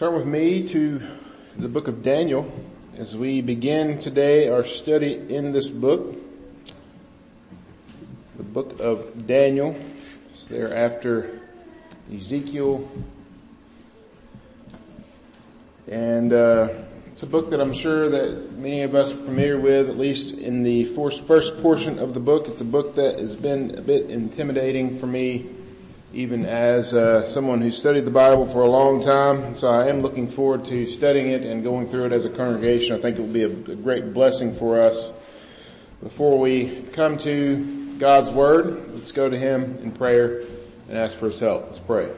Turn with me to the book of Daniel as we begin today our study in this book. The book of Daniel. It's there after Ezekiel. And uh, it's a book that I'm sure that many of us are familiar with, at least in the first, first portion of the book. It's a book that has been a bit intimidating for me even as uh, someone who studied the Bible for a long time. So I am looking forward to studying it and going through it as a congregation. I think it will be a, a great blessing for us. Before we come to God's Word, let's go to Him in prayer and ask for His help. Let's pray.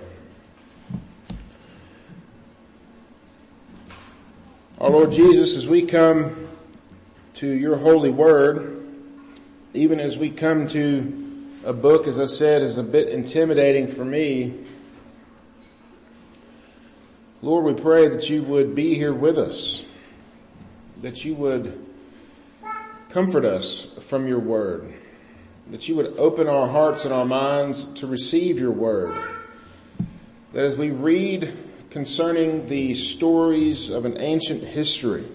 Our Lord Jesus, as we come to your holy word, even as we come to a book, as I said, is a bit intimidating for me. Lord, we pray that you would be here with us, that you would comfort us from your word, that you would open our hearts and our minds to receive your word, that as we read concerning the stories of an ancient history,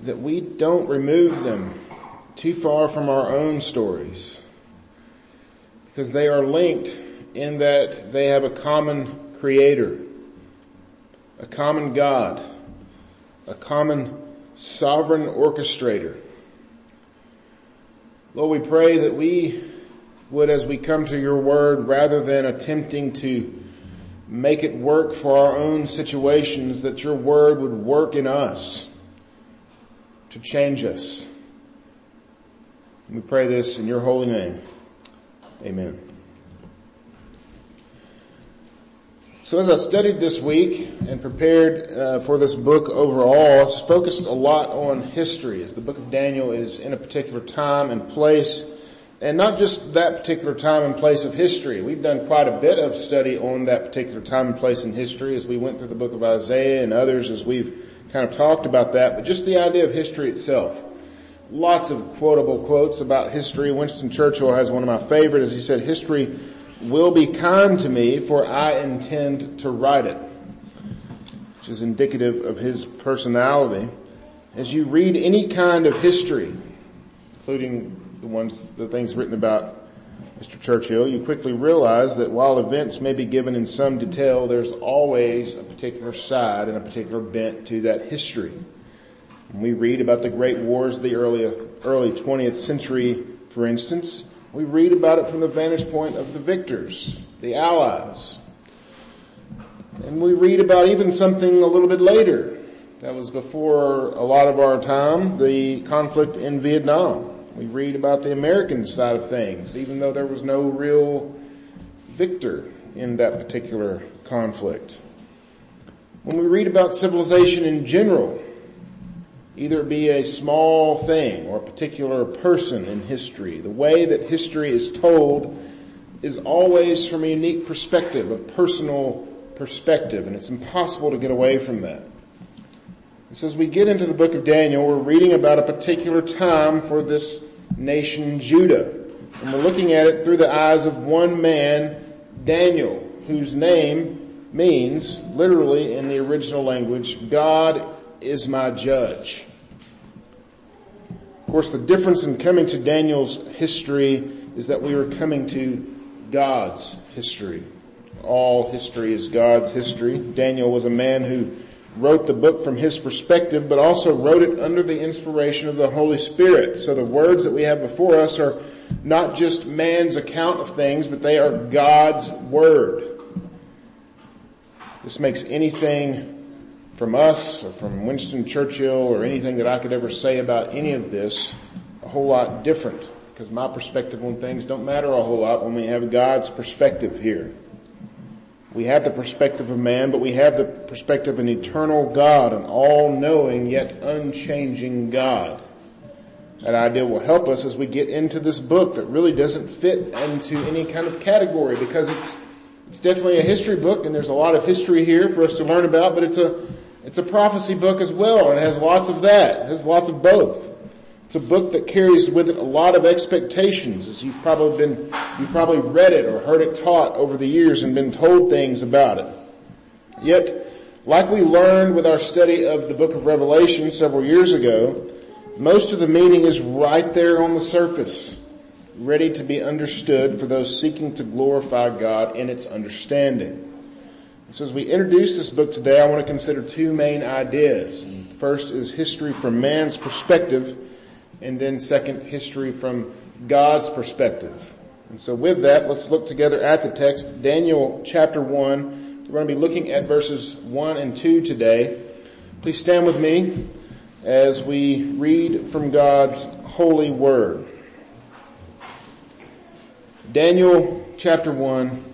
that we don't remove them too far from our own stories because they are linked in that they have a common creator, a common God, a common sovereign orchestrator. Lord, we pray that we would, as we come to your word, rather than attempting to make it work for our own situations, that your word would work in us to change us we pray this in your holy name. Amen. So as I studied this week and prepared uh, for this book overall, focused a lot on history as the book of Daniel is in a particular time and place and not just that particular time and place of history. We've done quite a bit of study on that particular time and place in history as we went through the book of Isaiah and others as we've kind of talked about that, but just the idea of history itself lots of quotable quotes about history. Winston Churchill has one of my favorite as he said, history will be kind to me for I intend to write it, which is indicative of his personality. As you read any kind of history, including the ones, the things written about Mr. Churchill, you quickly realize that while events may be given in some detail, there's always a particular side and a particular bent to that history. When we read about the great wars of the early, early 20th century, for instance, we read about it from the vantage point of the victors, the allies. And we read about even something a little bit later. That was before a lot of our time, the conflict in Vietnam. We read about the American side of things, even though there was no real victor in that particular conflict. When we read about civilization in general, either be a small thing or a particular person in history. The way that history is told is always from a unique perspective, a personal perspective, and it's impossible to get away from that. And so as we get into the book of Daniel, we're reading about a particular time for this nation Judah. And we're looking at it through the eyes of one man, Daniel, whose name means, literally in the original language, God is my judge. Of course, the difference in coming to Daniel's history is that we are coming to God's history. All history is God's history. Daniel was a man who wrote the book from his perspective, but also wrote it under the inspiration of the Holy Spirit. So the words that we have before us are not just man's account of things, but they are God's word. This makes anything from us or from Winston Churchill or anything that I could ever say about any of this a whole lot different because my perspective on things don't matter a whole lot when we have God's perspective here. We have the perspective of man, but we have the perspective of an eternal God, an all-knowing yet unchanging God. That idea will help us as we get into this book that really doesn't fit into any kind of category because it's, it's definitely a history book and there's a lot of history here for us to learn about, but it's a, it's a prophecy book as well, and it has lots of that. It has lots of both. It's a book that carries with it a lot of expectations, as you've probably been, you've probably read it or heard it taught over the years and been told things about it. Yet, like we learned with our study of the book of Revelation several years ago, most of the meaning is right there on the surface, ready to be understood for those seeking to glorify God in its understanding. So as we introduce this book today, I want to consider two main ideas. First is history from man's perspective, and then second, history from God's perspective. And so with that, let's look together at the text, Daniel chapter 1. We're going to be looking at verses 1 and 2 today. Please stand with me as we read from God's holy word. Daniel chapter 1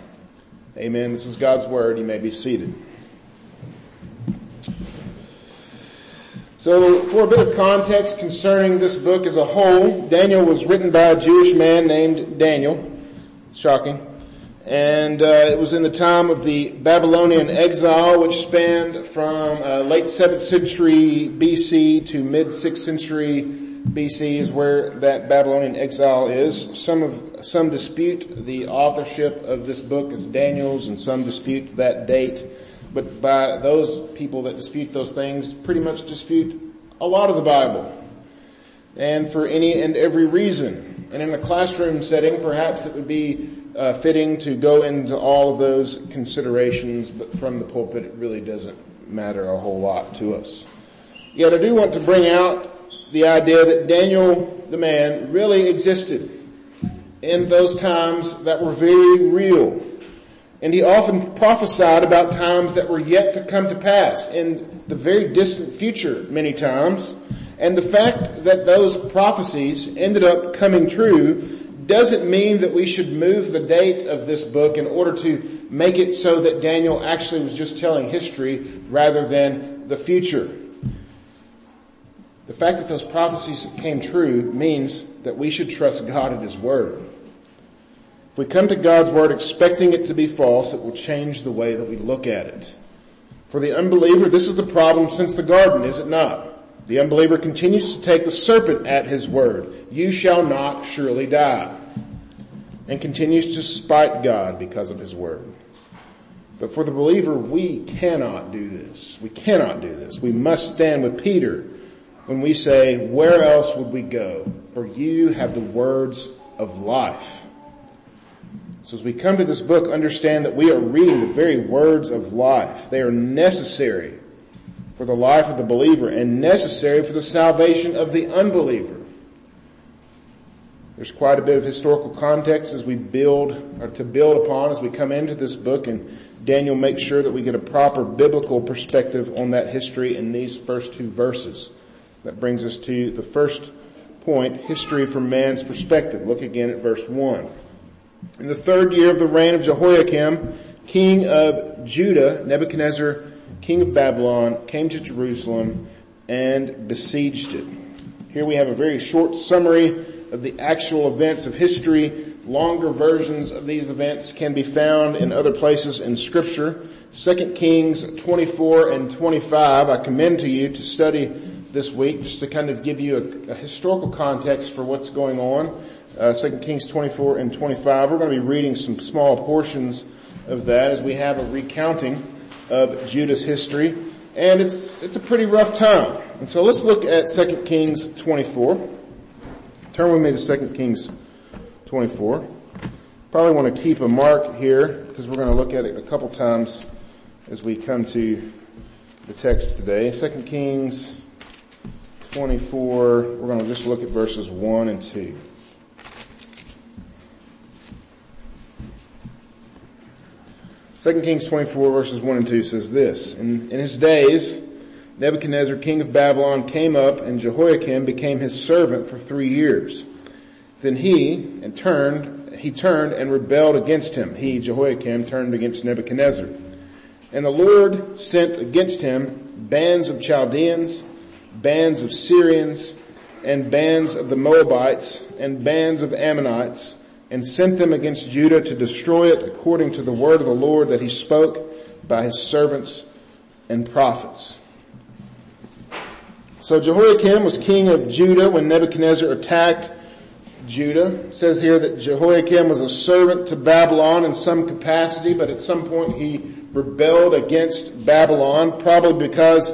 Amen. This is God's word. You may be seated. So for a bit of context concerning this book as a whole, Daniel was written by a Jewish man named Daniel. Shocking. And uh, it was in the time of the Babylonian exile, which spanned from uh, late 7th century BC to mid 6th century BC is where that Babylonian exile is. Some of, some dispute the authorship of this book as Daniel's and some dispute that date. But by those people that dispute those things pretty much dispute a lot of the Bible. And for any and every reason. And in a classroom setting, perhaps it would be uh, fitting to go into all of those considerations, but from the pulpit it really doesn't matter a whole lot to us. Yet I do want to bring out the idea that Daniel, the man, really existed in those times that were very real. And he often prophesied about times that were yet to come to pass in the very distant future many times. And the fact that those prophecies ended up coming true doesn't mean that we should move the date of this book in order to make it so that Daniel actually was just telling history rather than the future. The fact that those prophecies came true means that we should trust God at His Word. If we come to God's Word expecting it to be false, it will change the way that we look at it. For the unbeliever, this is the problem since the garden, is it not? The unbeliever continues to take the serpent at his word. You shall not surely die. And continues to spite God because of his word. But for the believer, we cannot do this. We cannot do this. We must stand with Peter when we say, where else would we go? For you have the words of life. So as we come to this book, understand that we are reading the very words of life. They are necessary for the life of the believer and necessary for the salvation of the unbeliever. There's quite a bit of historical context as we build, or to build upon as we come into this book and Daniel makes sure that we get a proper biblical perspective on that history in these first two verses. That brings us to the first point, history from man's perspective. Look again at verse 1. In the third year of the reign of Jehoiakim, king of Judah, Nebuchadnezzar, king of Babylon, came to Jerusalem and besieged it. Here we have a very short summary of the actual events of history. Longer versions of these events can be found in other places in scripture. 2 Kings 24 and 25 I commend to you to study this week just to kind of give you a, a historical context for what's going on. Uh, 2 Kings 24 and 25. We're going to be reading some small portions of that as we have a recounting of Judah's history. And it's, it's a pretty rough time. And so let's look at 2 Kings 24. Turn with me to 2 Kings 24. Probably want to keep a mark here because we're going to look at it a couple times as we come to the text today. 2 Kings 24, we're going to just look at verses 1 and 2. 2 Kings 24 verses 1 and 2 says this, in, in his days, Nebuchadnezzar, king of Babylon, came up and Jehoiakim became his servant for three years. Then he, and turned, he turned and rebelled against him. He, Jehoiakim, turned against Nebuchadnezzar. And the Lord sent against him bands of Chaldeans, bands of Syrians, and bands of the Moabites, and bands of Ammonites, and sent them against Judah to destroy it according to the word of the Lord that he spoke by his servants and prophets. So Jehoiakim was king of Judah when Nebuchadnezzar attacked Judah. It says here that Jehoiakim was a servant to Babylon in some capacity, but at some point he rebelled against Babylon, probably because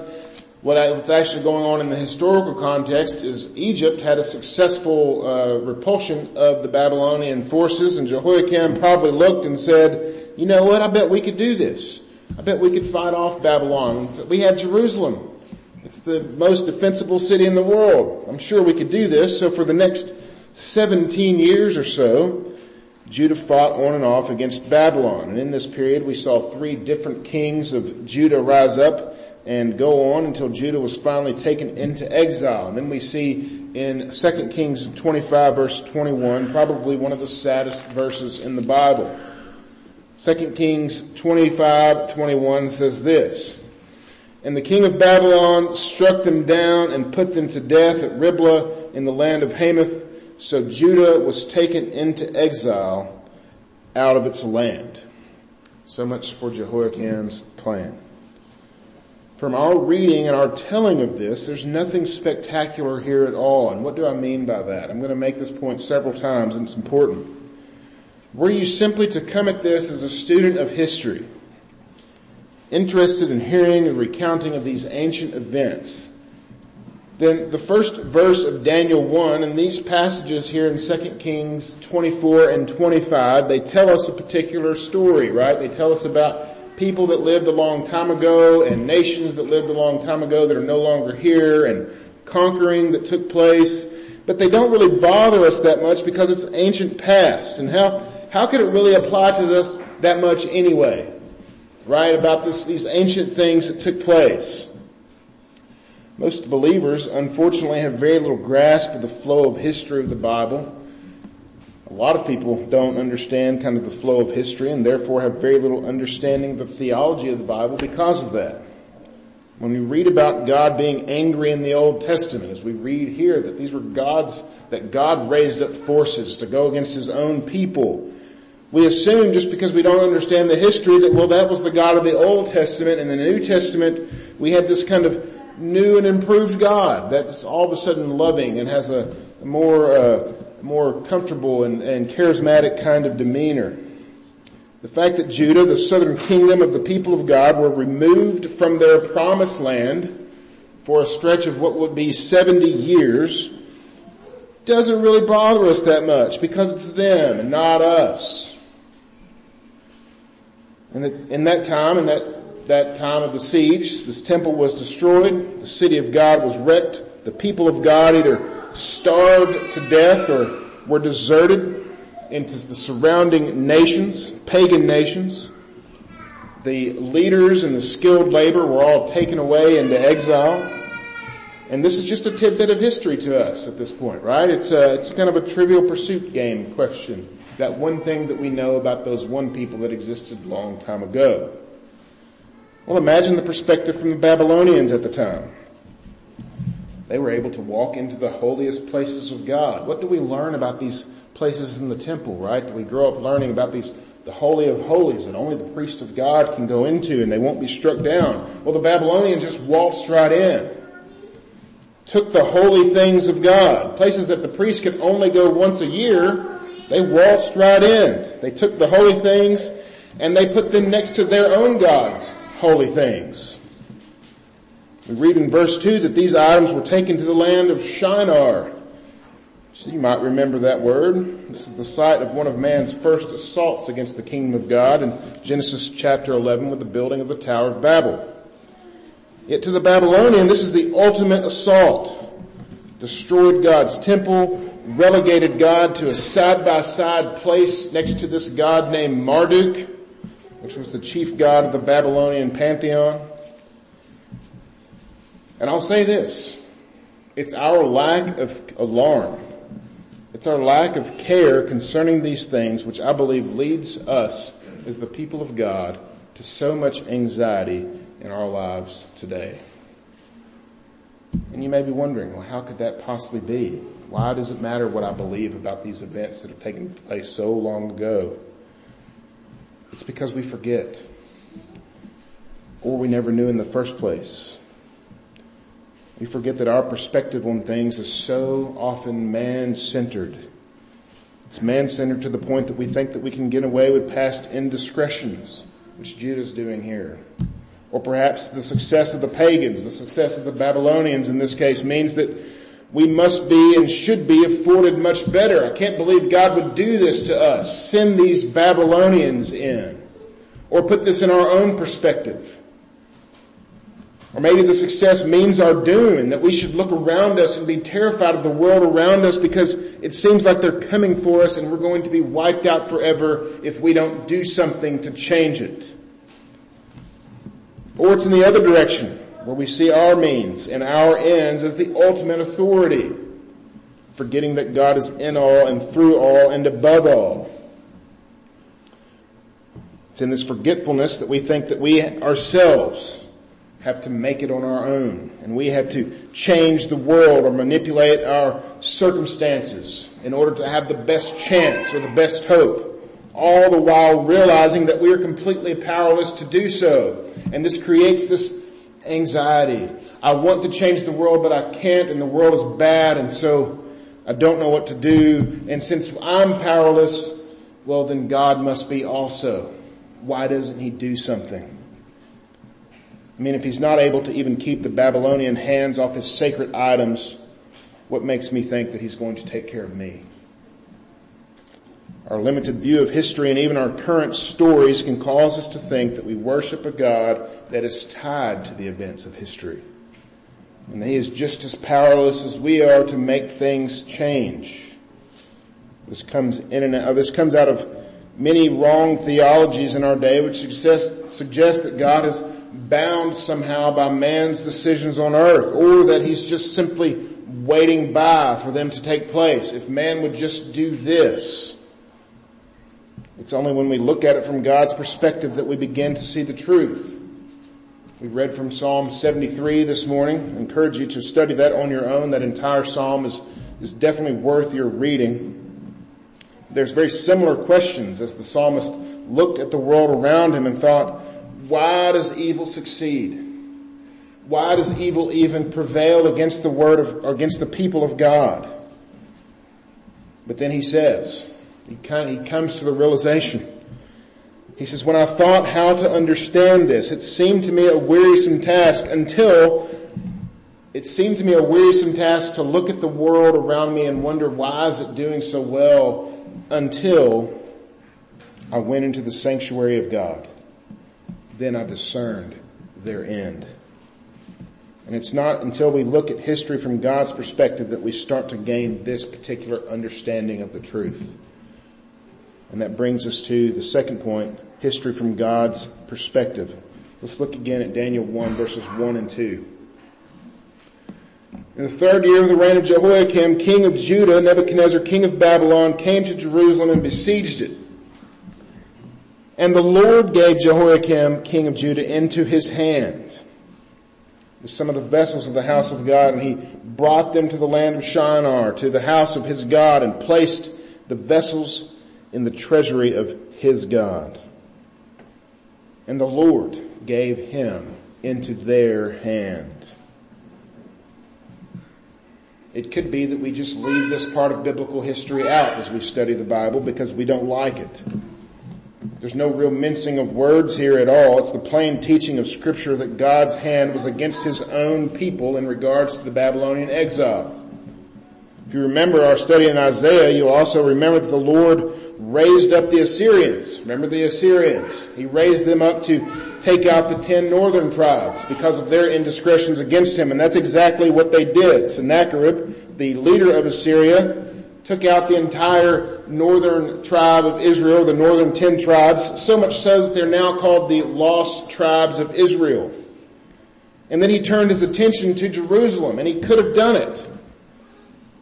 what's actually going on in the historical context is Egypt had a successful uh, repulsion of the Babylonian forces, and Jehoiakim probably looked and said, "You know what? I bet we could do this. I bet we could fight off Babylon. We have Jerusalem. It's the most defensible city in the world. I'm sure we could do this." So for the next 17 years or so, Judah fought on and off against Babylon. And in this period we saw three different kings of Judah rise up and go on until Judah was finally taken into exile. And then we see in 2 Kings 25 verse 21, probably one of the saddest verses in the Bible. 2 Kings 25, 21 says this, And the king of Babylon struck them down and put them to death at Riblah in the land of Hamath, so Judah was taken into exile out of its land. So much for Jehoiakim's plan. From our reading and our telling of this, there's nothing spectacular here at all. And what do I mean by that? I'm going to make this point several times and it's important. Were you simply to come at this as a student of history, interested in hearing the recounting of these ancient events, then the first verse of Daniel 1 and these passages here in 2 Kings 24 and 25, they tell us a particular story, right? They tell us about people that lived a long time ago and nations that lived a long time ago that are no longer here and conquering that took place. But they don't really bother us that much because it's ancient past. And how, how could it really apply to us that much anyway? Right? About this, these ancient things that took place. Most believers, unfortunately, have very little grasp of the flow of history of the Bible. A lot of people don't understand kind of the flow of history and therefore have very little understanding of the theology of the Bible because of that. When we read about God being angry in the Old Testament, as we read here that these were gods, that God raised up forces to go against his own people, we assume just because we don't understand the history that, well, that was the God of the Old Testament and in the New Testament we had this kind of new and improved God that's all of a sudden loving and has a more, uh, more comfortable and, and charismatic kind of demeanor. The fact that Judah, the southern kingdom of the people of God, were removed from their promised land for a stretch of what would be 70 years doesn't really bother us that much because it's them and not us. And in that time, in that that time of the siege. This temple was destroyed. The city of God was wrecked. The people of God either starved to death or were deserted into the surrounding nations, pagan nations. The leaders and the skilled labor were all taken away into exile. And this is just a tidbit of history to us at this point, right? It's a, it's kind of a trivial pursuit game question. That one thing that we know about those one people that existed a long time ago. Well, imagine the perspective from the Babylonians at the time. They were able to walk into the holiest places of God. What do we learn about these places in the temple, right? That we grow up learning about these, the holy of holies that only the priest of God can go into and they won't be struck down. Well, the Babylonians just waltzed right in. Took the holy things of God, places that the priest could only go once a year, they waltzed right in. They took the holy things and they put them next to their own gods holy things. We read in verse 2 that these items were taken to the land of Shinar. So you might remember that word. This is the site of one of man's first assaults against the kingdom of God in Genesis chapter 11 with the building of the Tower of Babel. Yet to the Babylonian, this is the ultimate assault. Destroyed God's temple, relegated God to a side-by-side place next to this God named Marduk, which was the chief god of the Babylonian pantheon. And I'll say this, it's our lack of alarm, it's our lack of care concerning these things which I believe leads us as the people of God to so much anxiety in our lives today. And you may be wondering, well, how could that possibly be? Why does it matter what I believe about these events that have taken place so long ago? It's because we forget. Or we never knew in the first place. We forget that our perspective on things is so often man-centered. It's man-centered to the point that we think that we can get away with past indiscretions, which Judah's doing here. Or perhaps the success of the pagans, the success of the Babylonians in this case means that we must be and should be afforded much better. I can't believe God would do this to us. Send these Babylonians in. Or put this in our own perspective. Or maybe the success means our doom and that we should look around us and be terrified of the world around us because it seems like they're coming for us and we're going to be wiped out forever if we don't do something to change it. Or it's in the other direction where we see our means and our ends as the ultimate authority, forgetting that God is in all and through all and above all. It's in this forgetfulness that we think that we ourselves have to make it on our own and we have to change the world or manipulate our circumstances in order to have the best chance or the best hope. All the while realizing that we are completely powerless to do so. And this creates this anxiety. I want to change the world but I can't and the world is bad and so I don't know what to do. And since I'm powerless, well then God must be also. Why doesn't he do something? I mean, if he's not able to even keep the Babylonian hands off his sacred items, what makes me think that he's going to take care of me? Our limited view of history and even our current stories can cause us to think that we worship a God that is tied to the events of history. And he is just as powerless as we are to make things change. This comes in and out, this comes out of many wrong theologies in our day which suggest, suggest that God is bound somehow by man's decisions on earth or that he's just simply waiting by for them to take place. If man would just do this. It's only when we look at it from God's perspective that we begin to see the truth. We read from Psalm 73 this morning. I encourage you to study that on your own. That entire psalm is, is definitely worth your reading. There's very similar questions as the psalmist looked at the world around him and thought, why does evil succeed? Why does evil even prevail against the word of, or against the people of God? But then he says, he, he comes to the realization. He says, when I thought how to understand this, it seemed to me a wearisome task until it seemed to me a wearisome task to look at the world around me and wonder why is it doing so well until I went into the sanctuary of God. Then I discerned their end. And it's not until we look at history from God's perspective that we start to gain this particular understanding of the truth. And that brings us to the second point, history from God's perspective. Let's look again at Daniel 1 verses 1 and 2. In the third year of the reign of Jehoiakim, king of Judah, Nebuchadnezzar, king of Babylon, came to Jerusalem and besieged it. And the Lord gave Jehoiakim, king of Judah, into his hand some of the vessels of the house of God, and he brought them to the land of Shinar, to the house of his God, and placed the vessels in the treasury of his God. And the Lord gave him into their hand. It could be that we just leave this part of biblical history out as we study the Bible because we don't like it. There's no real mincing of words here at all. It's the plain teaching of scripture that God's hand was against his own people in regards to the Babylonian exile. If you remember our study in Isaiah, you'll also remember that the Lord raised up the Assyrians. Remember the Assyrians? He raised them up to take out the ten northern tribes because of their indiscretions against him, and that's exactly what they did. Sennacherib, the leader of Assyria, took out the entire northern tribe of Israel, the northern ten tribes, so much so that they're now called the lost tribes of Israel. And then he turned his attention to Jerusalem, and he could have done it.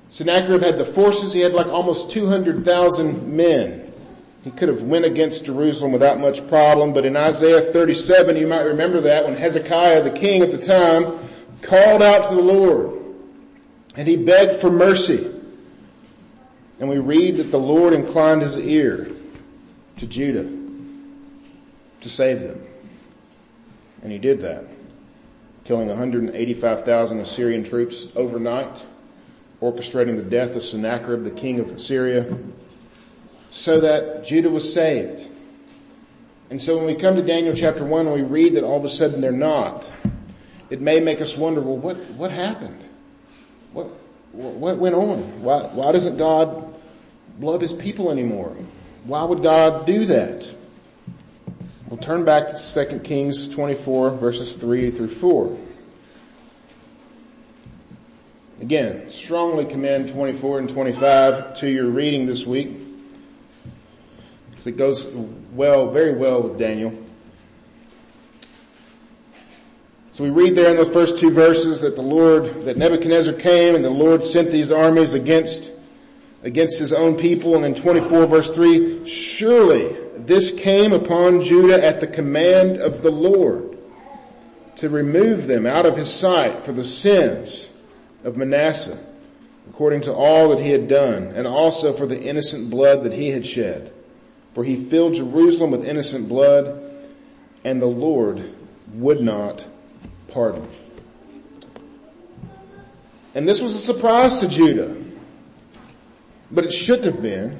Sennacherib had the forces, he had like almost 200,000 men. He could have went against Jerusalem without much problem, but in Isaiah 37, you might remember that when Hezekiah, the king at the time, called out to the Lord and he begged for mercy. And we read that the Lord inclined his ear to Judah to save them. And he did that, killing 185,000 Assyrian troops overnight, orchestrating the death of Sennacherib, the king of Assyria, so that Judah was saved. And so when we come to Daniel chapter 1 and we read that all of a sudden they're not, it may make us wonder, well, what, what happened? What, went on? Why, why doesn't God love his people anymore? Why would God do that? We'll turn back to 2 Kings 24 verses 3 through 4. Again, strongly commend 24 and 25 to your reading this week. It goes well, very well with Daniel. So we read there in those first two verses that the Lord, that Nebuchadnezzar came and the Lord sent these armies against, against his own people. And in 24 verse 3, surely this came upon Judah at the command of the Lord to remove them out of his sight for the sins of Manasseh, according to all that he had done, and also for the innocent blood that he had shed. For he filled Jerusalem with innocent blood, and the Lord would not pardon. And this was a surprise to Judah. But it shouldn't have been.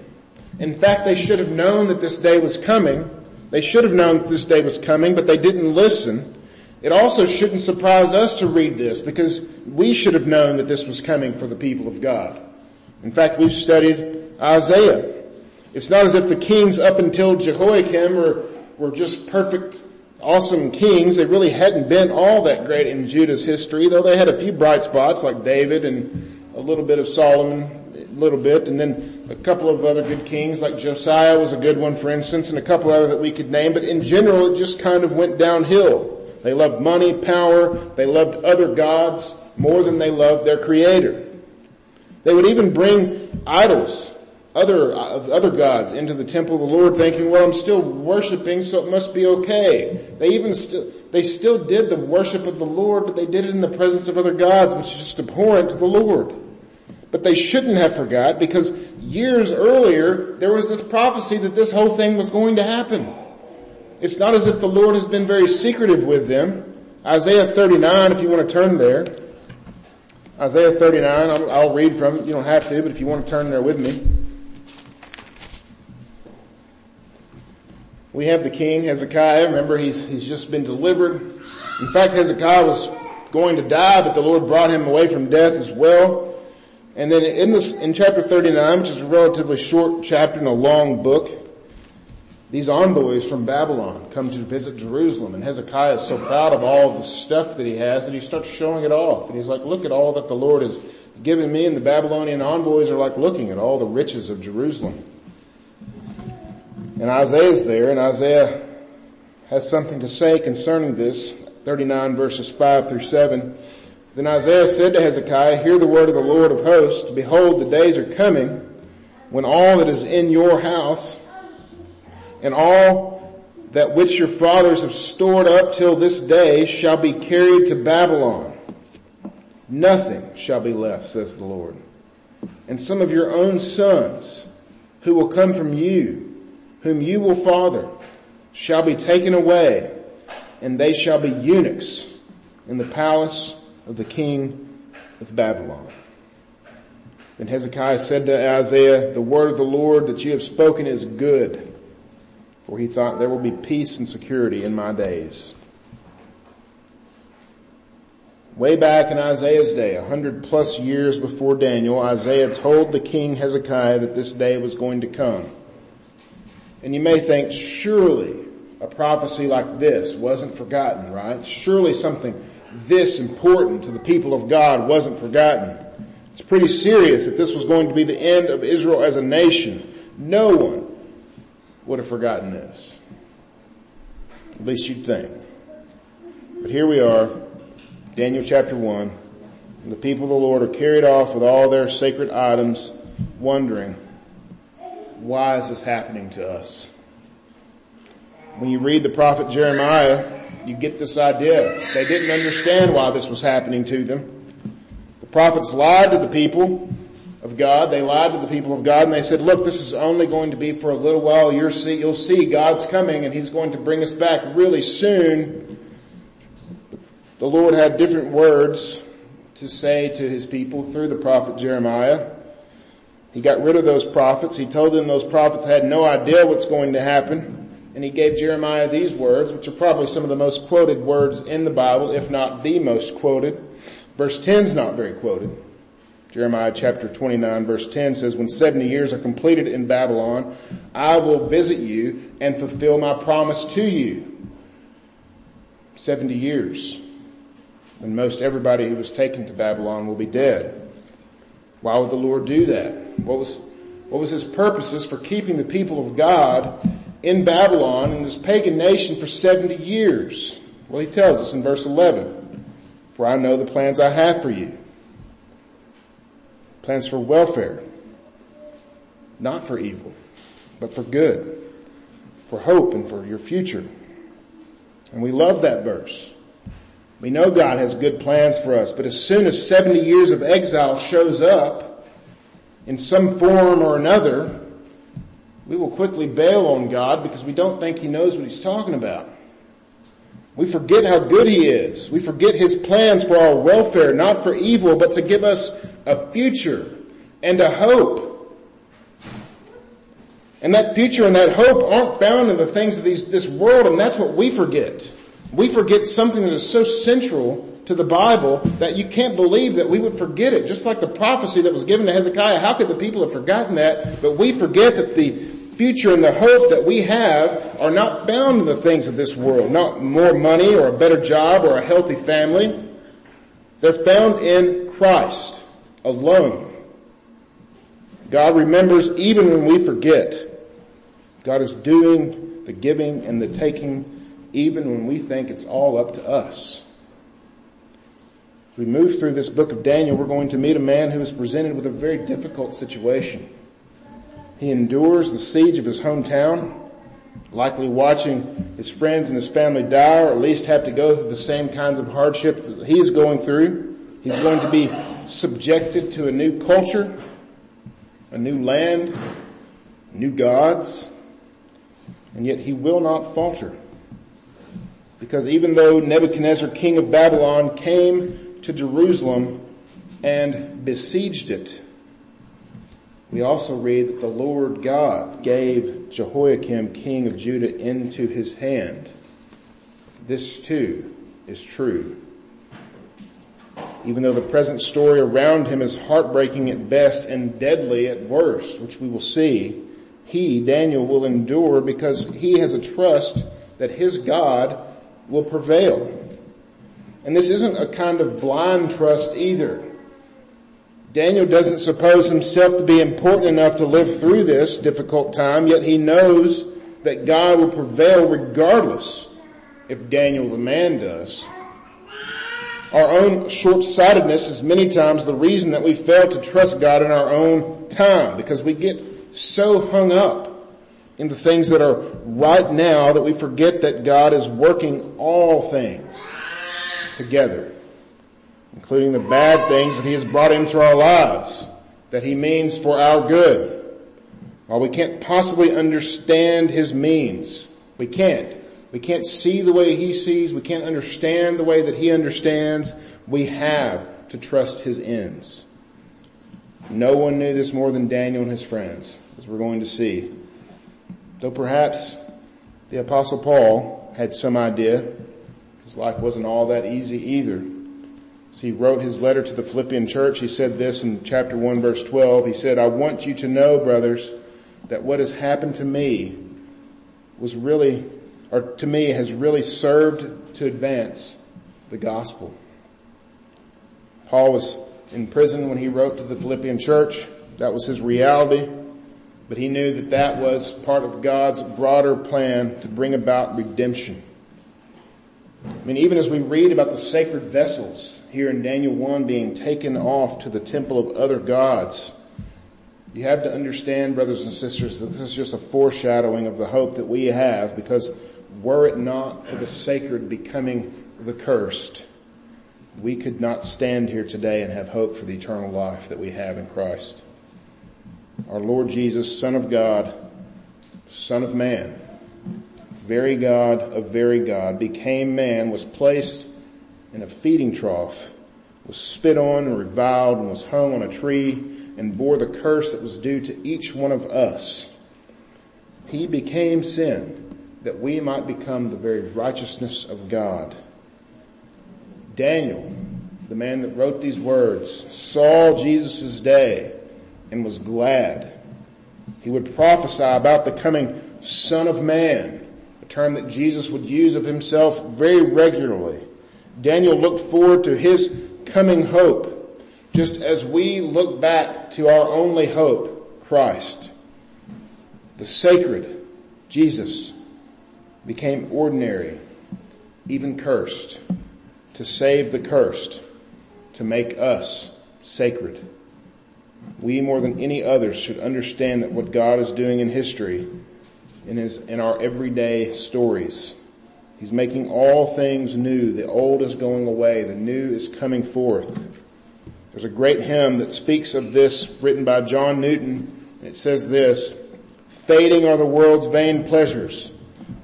In fact, they should have known that this day was coming. They should have known that this day was coming, but they didn't listen. It also shouldn't surprise us to read this because we should have known that this was coming for the people of God. In fact, we've studied Isaiah. It's not as if the kings up until Jehoiakim were, were just perfect awesome kings. They really hadn't been all that great in Judah's history, though they had a few bright spots like David and a little bit of Solomon, a little bit, and then a couple of other good kings like Josiah was a good one for instance, and a couple other that we could name, but in general it just kind of went downhill. They loved money, power, they loved other gods more than they loved their creator. They would even bring idols other, other gods into the temple of the Lord thinking, well, I'm still worshiping, so it must be okay. They even still, they still did the worship of the Lord, but they did it in the presence of other gods, which is just abhorrent to the Lord. But they shouldn't have forgot because years earlier, there was this prophecy that this whole thing was going to happen. It's not as if the Lord has been very secretive with them. Isaiah 39, if you want to turn there. Isaiah 39, I'll, I'll read from it. You don't have to, but if you want to turn there with me. We have the king, Hezekiah. Remember, he's, he's just been delivered. In fact, Hezekiah was going to die, but the Lord brought him away from death as well. And then in this, in chapter 39, which is a relatively short chapter in a long book, these envoys from Babylon come to visit Jerusalem and Hezekiah is so proud of all the stuff that he has that he starts showing it off. And he's like, look at all that the Lord has given me and the Babylonian envoys are like looking at all the riches of Jerusalem. And Isaiah's there, and Isaiah has something to say concerning this, 39 verses 5 through 7. Then Isaiah said to Hezekiah, hear the word of the Lord of hosts, behold the days are coming when all that is in your house and all that which your fathers have stored up till this day shall be carried to Babylon. Nothing shall be left, says the Lord. And some of your own sons who will come from you whom you will father shall be taken away and they shall be eunuchs in the palace of the king of Babylon. Then Hezekiah said to Isaiah, the word of the Lord that you have spoken is good. For he thought there will be peace and security in my days. Way back in Isaiah's day, a hundred plus years before Daniel, Isaiah told the king Hezekiah that this day was going to come. And you may think, surely a prophecy like this wasn't forgotten, right? Surely something this important to the people of God wasn't forgotten. It's pretty serious that this was going to be the end of Israel as a nation. No one would have forgotten this. At least you'd think. But here we are, Daniel chapter 1, and the people of the Lord are carried off with all their sacred items, wondering, why is this happening to us? When you read the prophet Jeremiah, you get this idea. They didn't understand why this was happening to them. The prophets lied to the people of God. They lied to the people of God and they said, look, this is only going to be for a little while. You'll see, you'll see God's coming and He's going to bring us back really soon. The Lord had different words to say to His people through the prophet Jeremiah. He got rid of those prophets. He told them those prophets had no idea what's going to happen. And he gave Jeremiah these words, which are probably some of the most quoted words in the Bible, if not the most quoted. Verse 10 is not very quoted. Jeremiah chapter 29 verse 10 says, when 70 years are completed in Babylon, I will visit you and fulfill my promise to you. 70 years. And most everybody who was taken to Babylon will be dead. Why would the Lord do that? What was, what was his purposes for keeping the people of God in Babylon in this pagan nation for 70 years? Well, he tells us in verse 11, for I know the plans I have for you. Plans for welfare, not for evil, but for good, for hope and for your future. And we love that verse. We know God has good plans for us, but as soon as 70 years of exile shows up in some form or another, we will quickly bail on God because we don't think He knows what He's talking about. We forget how good He is. We forget His plans for our welfare, not for evil, but to give us a future and a hope. And that future and that hope aren't found in the things of these, this world, and that's what we forget. We forget something that is so central to the Bible that you can't believe that we would forget it. Just like the prophecy that was given to Hezekiah, how could the people have forgotten that? But we forget that the future and the hope that we have are not found in the things of this world, not more money or a better job or a healthy family. They're found in Christ alone. God remembers even when we forget. God is doing the giving and the taking even when we think it's all up to us. We move through this book of Daniel, we're going to meet a man who is presented with a very difficult situation. He endures the siege of his hometown, likely watching his friends and his family die or at least have to go through the same kinds of hardship that he's going through. He's going to be subjected to a new culture, a new land, new gods, and yet he will not falter. Because even though Nebuchadnezzar, king of Babylon, came to Jerusalem and besieged it, we also read that the Lord God gave Jehoiakim, king of Judah, into his hand. This too is true. Even though the present story around him is heartbreaking at best and deadly at worst, which we will see, he, Daniel, will endure because he has a trust that his God will prevail. And this isn't a kind of blind trust either. Daniel doesn't suppose himself to be important enough to live through this difficult time, yet he knows that God will prevail regardless if Daniel the man does. Our own short-sightedness is many times the reason that we fail to trust God in our own time because we get so hung up in the things that are right now that we forget that God is working all things together including the bad things that he has brought into our lives, that he means for our good. While we can't possibly understand his means, we can't. We can't see the way he sees, we can't understand the way that he understands, we have to trust his ends. No one knew this more than Daniel and his friends, as we're going to see. Though perhaps the apostle Paul had some idea, his life wasn't all that easy either. As he wrote his letter to the Philippian church, he said this in chapter 1 verse 12. He said, I want you to know, brothers, that what has happened to me was really, or to me has really served to advance the gospel. Paul was in prison when he wrote to the Philippian church. That was his reality. But he knew that that was part of God's broader plan to bring about redemption. I mean, even as we read about the sacred vessels here in Daniel 1 being taken off to the temple of other gods, You have to understand, brothers and sisters, that this is just a foreshadowing of the hope that we have because were it not for the sacred becoming the cursed, we could not stand here today and have hope for the eternal life that we have in Christ. Our Lord Jesus, Son of God, Son of Man, very God of very God, became man, was placed in a feeding trough, was spit on and reviled and was hung on a tree and bore the curse that was due to each one of us. He became sin that we might become the very righteousness of God. Daniel, the man that wrote these words, saw Jesus' day and was glad. He would prophesy about the coming Son of Man, a term that Jesus would use of himself very regularly. Daniel looked forward to his coming hope, just as we look back to our only hope, Christ. The sacred Jesus became ordinary, even cursed, to save the cursed, to make us sacred. We more than any others should understand that what God is doing in history in his, in our everyday stories. He's making all things new. The old is going away. The new is coming forth. There's a great hymn that speaks of this written by John Newton. and It says this, fading are the world's vain pleasures,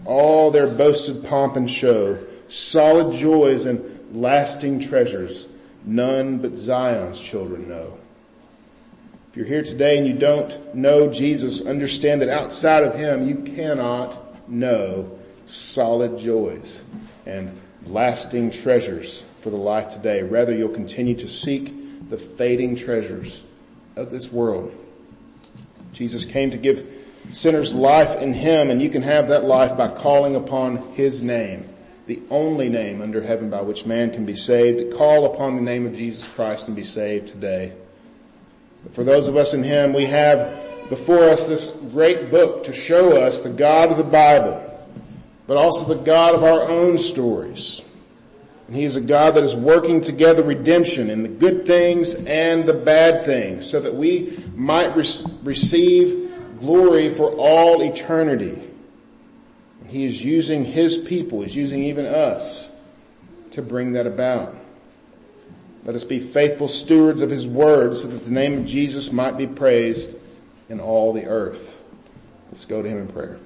all their boasted pomp and show, solid joys and lasting treasures, none but Zion's children know. If you're here today and you don't know Jesus, understand that outside of Him you cannot know solid joys and lasting treasures for the life today. Rather you'll continue to seek the fading treasures of this world. Jesus came to give sinners life in Him and you can have that life by calling upon His name, the only name under heaven by which man can be saved. Call upon the name of Jesus Christ and be saved today. For those of us in Him, we have before us this great book to show us the God of the Bible, but also the God of our own stories. And He is a God that is working together redemption in the good things and the bad things so that we might re- receive glory for all eternity. And he is using his people, he's using even us to bring that about. Let us be faithful stewards of his word so that the name of Jesus might be praised in all the earth. Let's go to him in prayer.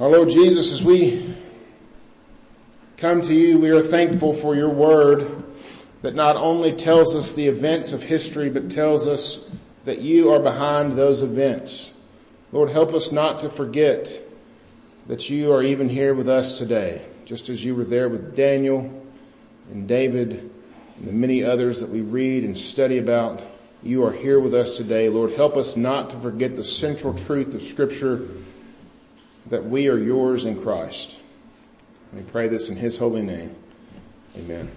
Our Lord Jesus, as we come to you, we are thankful for your word that not only tells us the events of history, but tells us that you are behind those events. Lord, help us not to forget that you are even here with us today, just as you were there with Daniel and David and the many others that we read and study about. You are here with us today. Lord, help us not to forget the central truth of scripture that we are yours in Christ. We pray this in his holy name. Amen.